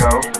ago.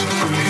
to breathe.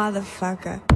Motherfucker.